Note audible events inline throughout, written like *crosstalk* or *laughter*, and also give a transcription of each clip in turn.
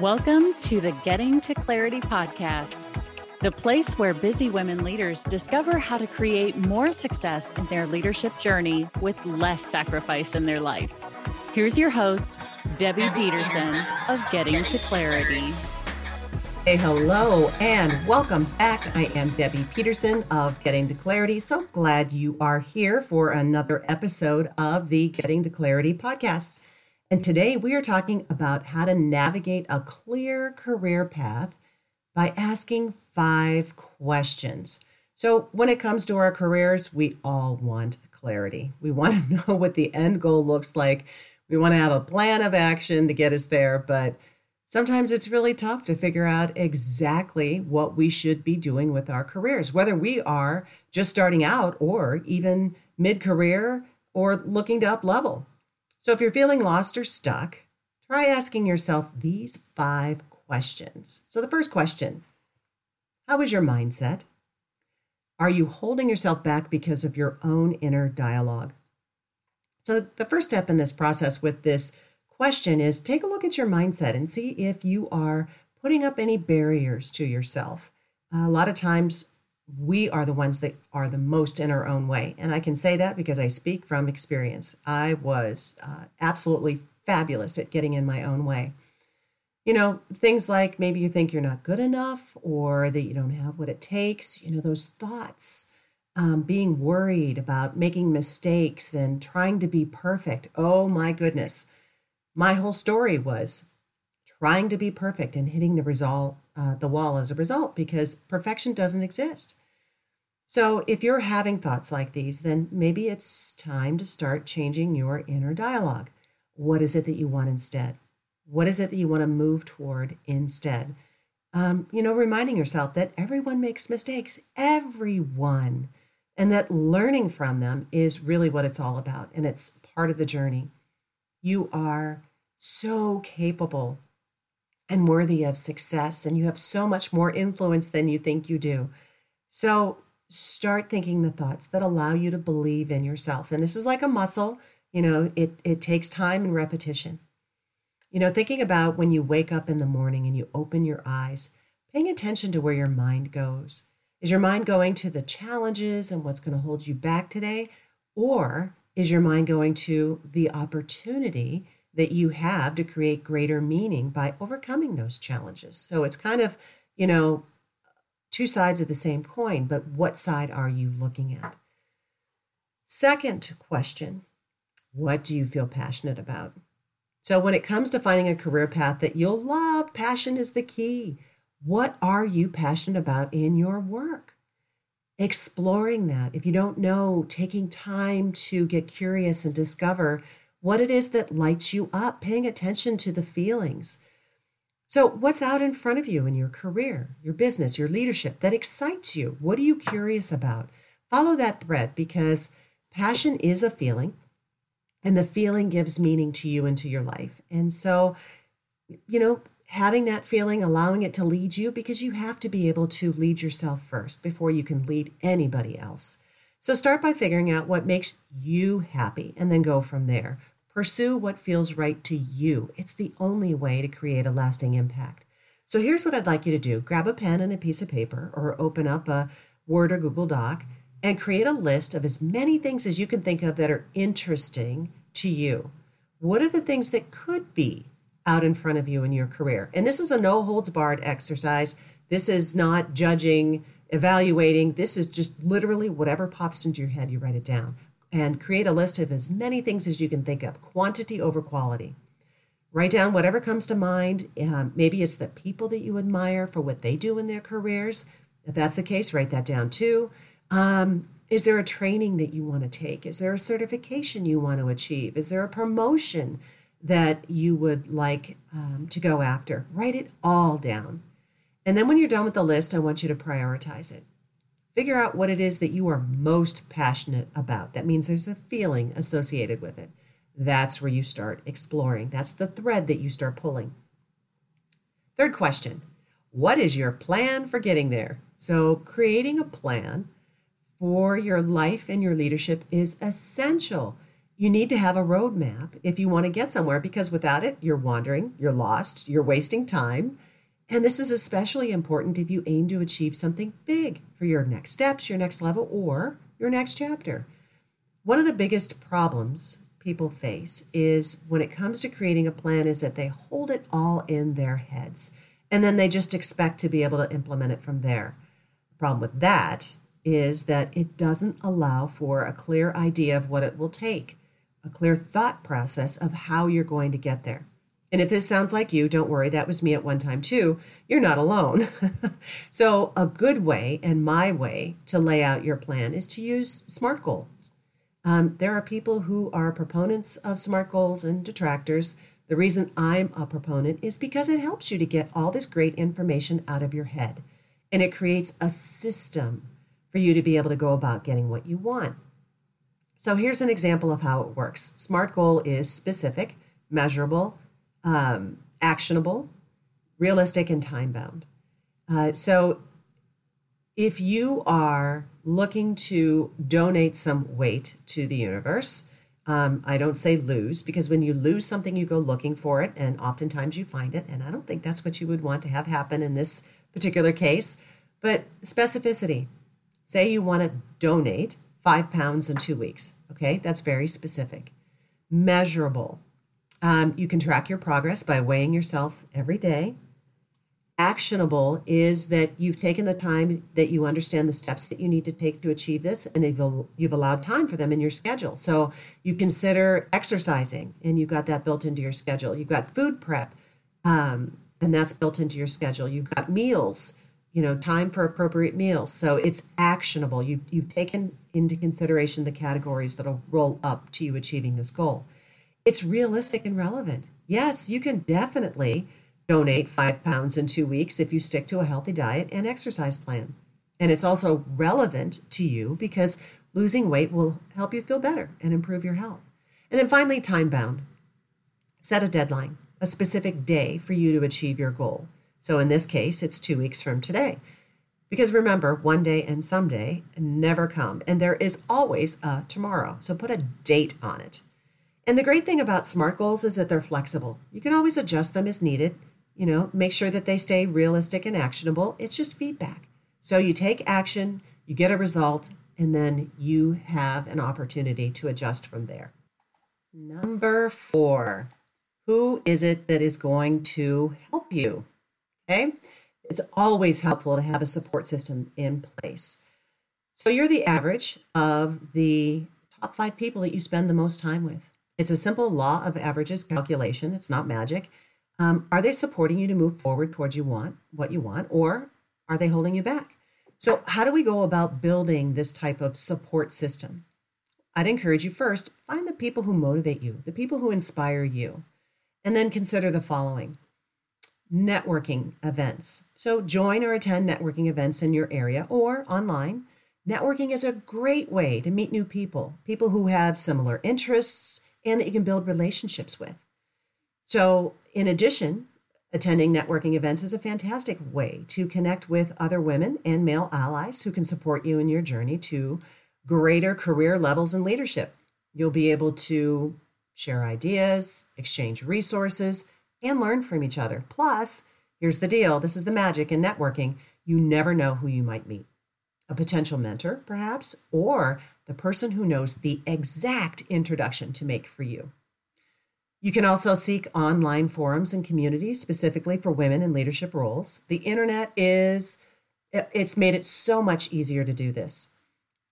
Welcome to the Getting to Clarity podcast, the place where busy women leaders discover how to create more success in their leadership journey with less sacrifice in their life. Here's your host, Debbie Peterson of Getting to Clarity. Hey, hello, and welcome back. I am Debbie Peterson of Getting to Clarity. So glad you are here for another episode of the Getting to Clarity podcast. And today we are talking about how to navigate a clear career path by asking five questions. So, when it comes to our careers, we all want clarity. We want to *laughs* know what the end goal looks like. We want to have a plan of action to get us there, but sometimes it's really tough to figure out exactly what we should be doing with our careers, whether we are just starting out or even mid career or looking to up level. So if you're feeling lost or stuck, try asking yourself these five questions. So the first question How is your mindset? Are you holding yourself back because of your own inner dialogue? So the first step in this process with this question is take a look at your mindset and see if you are putting up any barriers to yourself. a lot of times we are the ones that are the most in our own way. And I can say that because I speak from experience. I was uh, absolutely fabulous at getting in my own way. You know, things like maybe you think you're not good enough or that you don't have what it takes, you know, those thoughts, um, being worried about making mistakes and trying to be perfect. Oh my goodness. My whole story was trying to be perfect and hitting the result uh, the wall as a result because perfection doesn't exist. So, if you're having thoughts like these, then maybe it's time to start changing your inner dialogue. What is it that you want instead? What is it that you want to move toward instead? Um, you know, reminding yourself that everyone makes mistakes, everyone, and that learning from them is really what it's all about. And it's part of the journey. You are so capable and worthy of success, and you have so much more influence than you think you do. So start thinking the thoughts that allow you to believe in yourself. And this is like a muscle, you know, it, it takes time and repetition. You know, thinking about when you wake up in the morning and you open your eyes, paying attention to where your mind goes. Is your mind going to the challenges and what's going to hold you back today? Or is your mind going to the opportunity that you have to create greater meaning by overcoming those challenges. So it's kind of, you know, two sides of the same coin, but what side are you looking at? Second question What do you feel passionate about? So, when it comes to finding a career path that you'll love, passion is the key. What are you passionate about in your work? Exploring that. If you don't know, taking time to get curious and discover what it is that lights you up, paying attention to the feelings. So, what's out in front of you in your career, your business, your leadership that excites you? What are you curious about? Follow that thread because passion is a feeling, and the feeling gives meaning to you and to your life. And so, you know, having that feeling, allowing it to lead you, because you have to be able to lead yourself first before you can lead anybody else. So, start by figuring out what makes you happy and then go from there. Pursue what feels right to you. It's the only way to create a lasting impact. So here's what I'd like you to do grab a pen and a piece of paper, or open up a Word or Google Doc, and create a list of as many things as you can think of that are interesting to you. What are the things that could be out in front of you in your career? And this is a no holds barred exercise. This is not judging, evaluating. This is just literally whatever pops into your head, you write it down and create a list of as many things as you can think of, quantity over quality. Write down whatever comes to mind. Um, maybe it's the people that you admire for what they do in their careers. If that's the case, write that down too. Um, is there a training that you want to take? Is there a certification you want to achieve? Is there a promotion that you would like um, to go after? Write it all down. And then when you're done with the list, I want you to prioritize it. Figure out what it is that you are most passionate about. That means there's a feeling associated with it. That's where you start exploring. That's the thread that you start pulling. Third question What is your plan for getting there? So, creating a plan for your life and your leadership is essential. you need to have a roadmap if you want to get somewhere because without it, you're wandering, you're lost, you're wasting time. And this is especially important if you aim to achieve something big for your next steps, your next level, or your next chapter. One of the biggest problems people face is when it comes to creating a plan is that they hold it all in their heads and then they just expect to be able to implement it from there. The problem with that is that it doesn't allow for a clear idea of what it will take a clear thought process of how you're going to get there. And if this sounds like you, don't worry, that was me at one time too. You're not alone. *laughs* so, a good way and my way to lay out your plan is to use SMART goals. Um, there are people who are proponents of SMART goals and detractors. The reason I'm a proponent is because it helps you to get all this great information out of your head and it creates a system for you to be able to go about getting what you want. So here's an example of how it works. SMART goal is specific, measurable, um, actionable, realistic, and time bound. Uh, so if you are looking to donate some weight to the universe, um, I don't say lose because when you lose something, you go looking for it, and oftentimes you find it. And I don't think that's what you would want to have happen in this particular case. But specificity say you want to donate five pounds in two weeks. Okay, that's very specific. Measurable. Um, you can track your progress by weighing yourself every day. Actionable is that you've taken the time that you understand the steps that you need to take to achieve this, and you've, you've allowed time for them in your schedule. So you consider exercising, and you've got that built into your schedule. You've got food prep, um, and that's built into your schedule. You've got meals you know time for appropriate meals so it's actionable you, you've taken into consideration the categories that'll roll up to you achieving this goal it's realistic and relevant yes you can definitely donate five pounds in two weeks if you stick to a healthy diet and exercise plan and it's also relevant to you because losing weight will help you feel better and improve your health and then finally time bound set a deadline a specific day for you to achieve your goal so in this case, it's two weeks from today. Because remember, one day and someday never come, and there is always a tomorrow. So put a date on it. And the great thing about SMART goals is that they're flexible. You can always adjust them as needed. You know, make sure that they stay realistic and actionable. It's just feedback. So you take action, you get a result, and then you have an opportunity to adjust from there. Number four, who is it that is going to help you? Okay. It's always helpful to have a support system in place. So you're the average of the top five people that you spend the most time with. It's a simple law of averages calculation. It's not magic. Um, are they supporting you to move forward towards you want what you want, or are they holding you back? So, how do we go about building this type of support system? I'd encourage you first find the people who motivate you, the people who inspire you, and then consider the following networking events. So join or attend networking events in your area or online. Networking is a great way to meet new people, people who have similar interests and that you can build relationships with. So, in addition, attending networking events is a fantastic way to connect with other women and male allies who can support you in your journey to greater career levels and leadership. You'll be able to share ideas, exchange resources, and learn from each other. Plus, here's the deal this is the magic in networking you never know who you might meet. A potential mentor, perhaps, or the person who knows the exact introduction to make for you. You can also seek online forums and communities specifically for women in leadership roles. The internet is, it's made it so much easier to do this.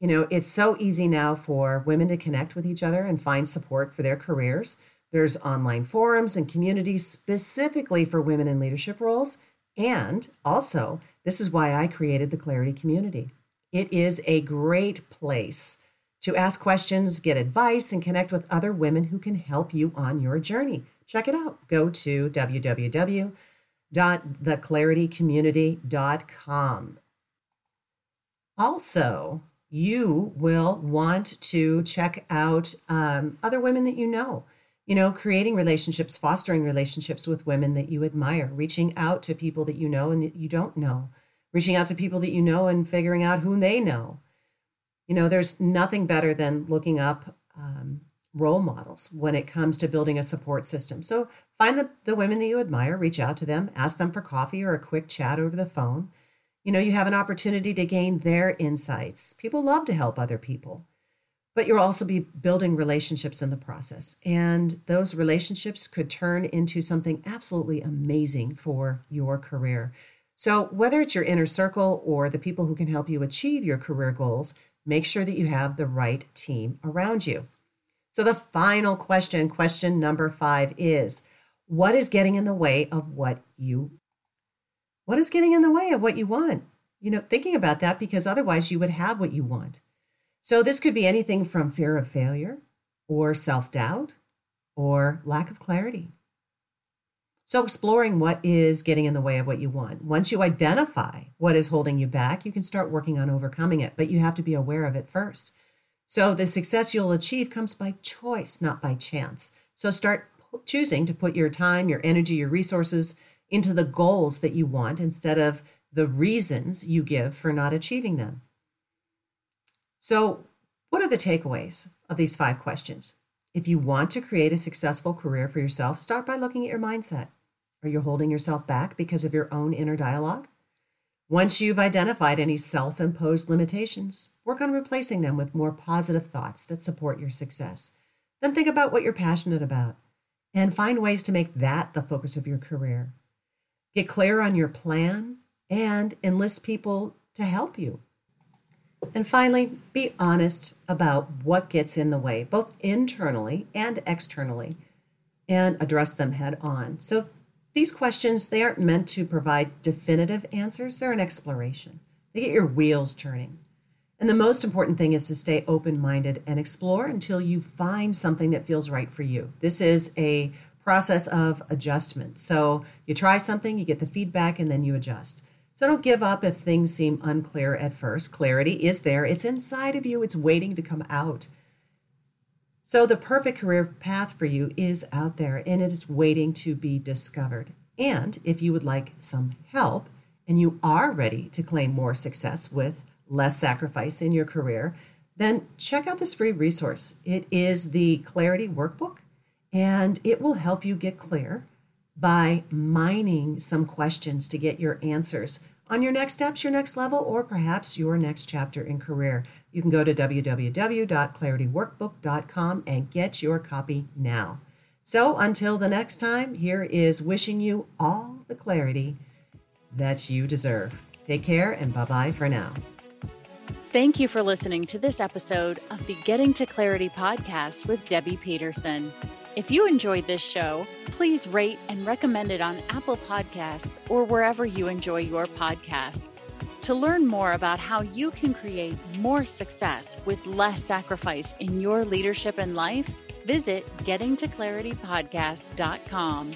You know, it's so easy now for women to connect with each other and find support for their careers. There's online forums and communities specifically for women in leadership roles. And also, this is why I created the Clarity Community. It is a great place to ask questions, get advice, and connect with other women who can help you on your journey. Check it out. Go to www.theclaritycommunity.com. Also, you will want to check out um, other women that you know you know, creating relationships, fostering relationships with women that you admire, reaching out to people that you know and you don't know, reaching out to people that you know and figuring out who they know. You know, there's nothing better than looking up um, role models when it comes to building a support system. So find the, the women that you admire, reach out to them, ask them for coffee or a quick chat over the phone. You know, you have an opportunity to gain their insights. People love to help other people, but you'll also be building relationships in the process. And those relationships could turn into something absolutely amazing for your career. So, whether it's your inner circle or the people who can help you achieve your career goals, make sure that you have the right team around you. So, the final question, question number five, is what is getting in the way of what you what is getting in the way of what you want? You know, thinking about that because otherwise you would have what you want. So, this could be anything from fear of failure or self doubt or lack of clarity. So, exploring what is getting in the way of what you want. Once you identify what is holding you back, you can start working on overcoming it, but you have to be aware of it first. So the success you'll achieve comes by choice, not by chance. So start choosing to put your time, your energy, your resources into the goals that you want instead of the reasons you give for not achieving them. So, what are the takeaways of these five questions? If you want to create a successful career for yourself, start by looking at your mindset. Are you holding yourself back because of your own inner dialogue? Once you've identified any self imposed limitations, work on replacing them with more positive thoughts that support your success. Then think about what you're passionate about and find ways to make that the focus of your career. Get clear on your plan and enlist people to help you. And finally, be honest about what gets in the way, both internally and externally, and address them head on. So these questions, they aren't meant to provide definitive answers, they're an exploration. They get your wheels turning. And the most important thing is to stay open minded and explore until you find something that feels right for you. This is a process of adjustment. So you try something, you get the feedback, and then you adjust. So don't give up if things seem unclear at first. Clarity is there, it's inside of you, it's waiting to come out. So, the perfect career path for you is out there and it is waiting to be discovered. And if you would like some help and you are ready to claim more success with less sacrifice in your career, then check out this free resource. It is the Clarity Workbook and it will help you get clear by mining some questions to get your answers on your next steps, your next level, or perhaps your next chapter in career. You can go to www.clarityworkbook.com and get your copy now. So until the next time, here is wishing you all the clarity that you deserve. Take care and bye bye for now. Thank you for listening to this episode of the Getting to Clarity podcast with Debbie Peterson. If you enjoyed this show, please rate and recommend it on Apple Podcasts or wherever you enjoy your podcasts. To learn more about how you can create more success with less sacrifice in your leadership and life, visit gettingtoclaritypodcast.com.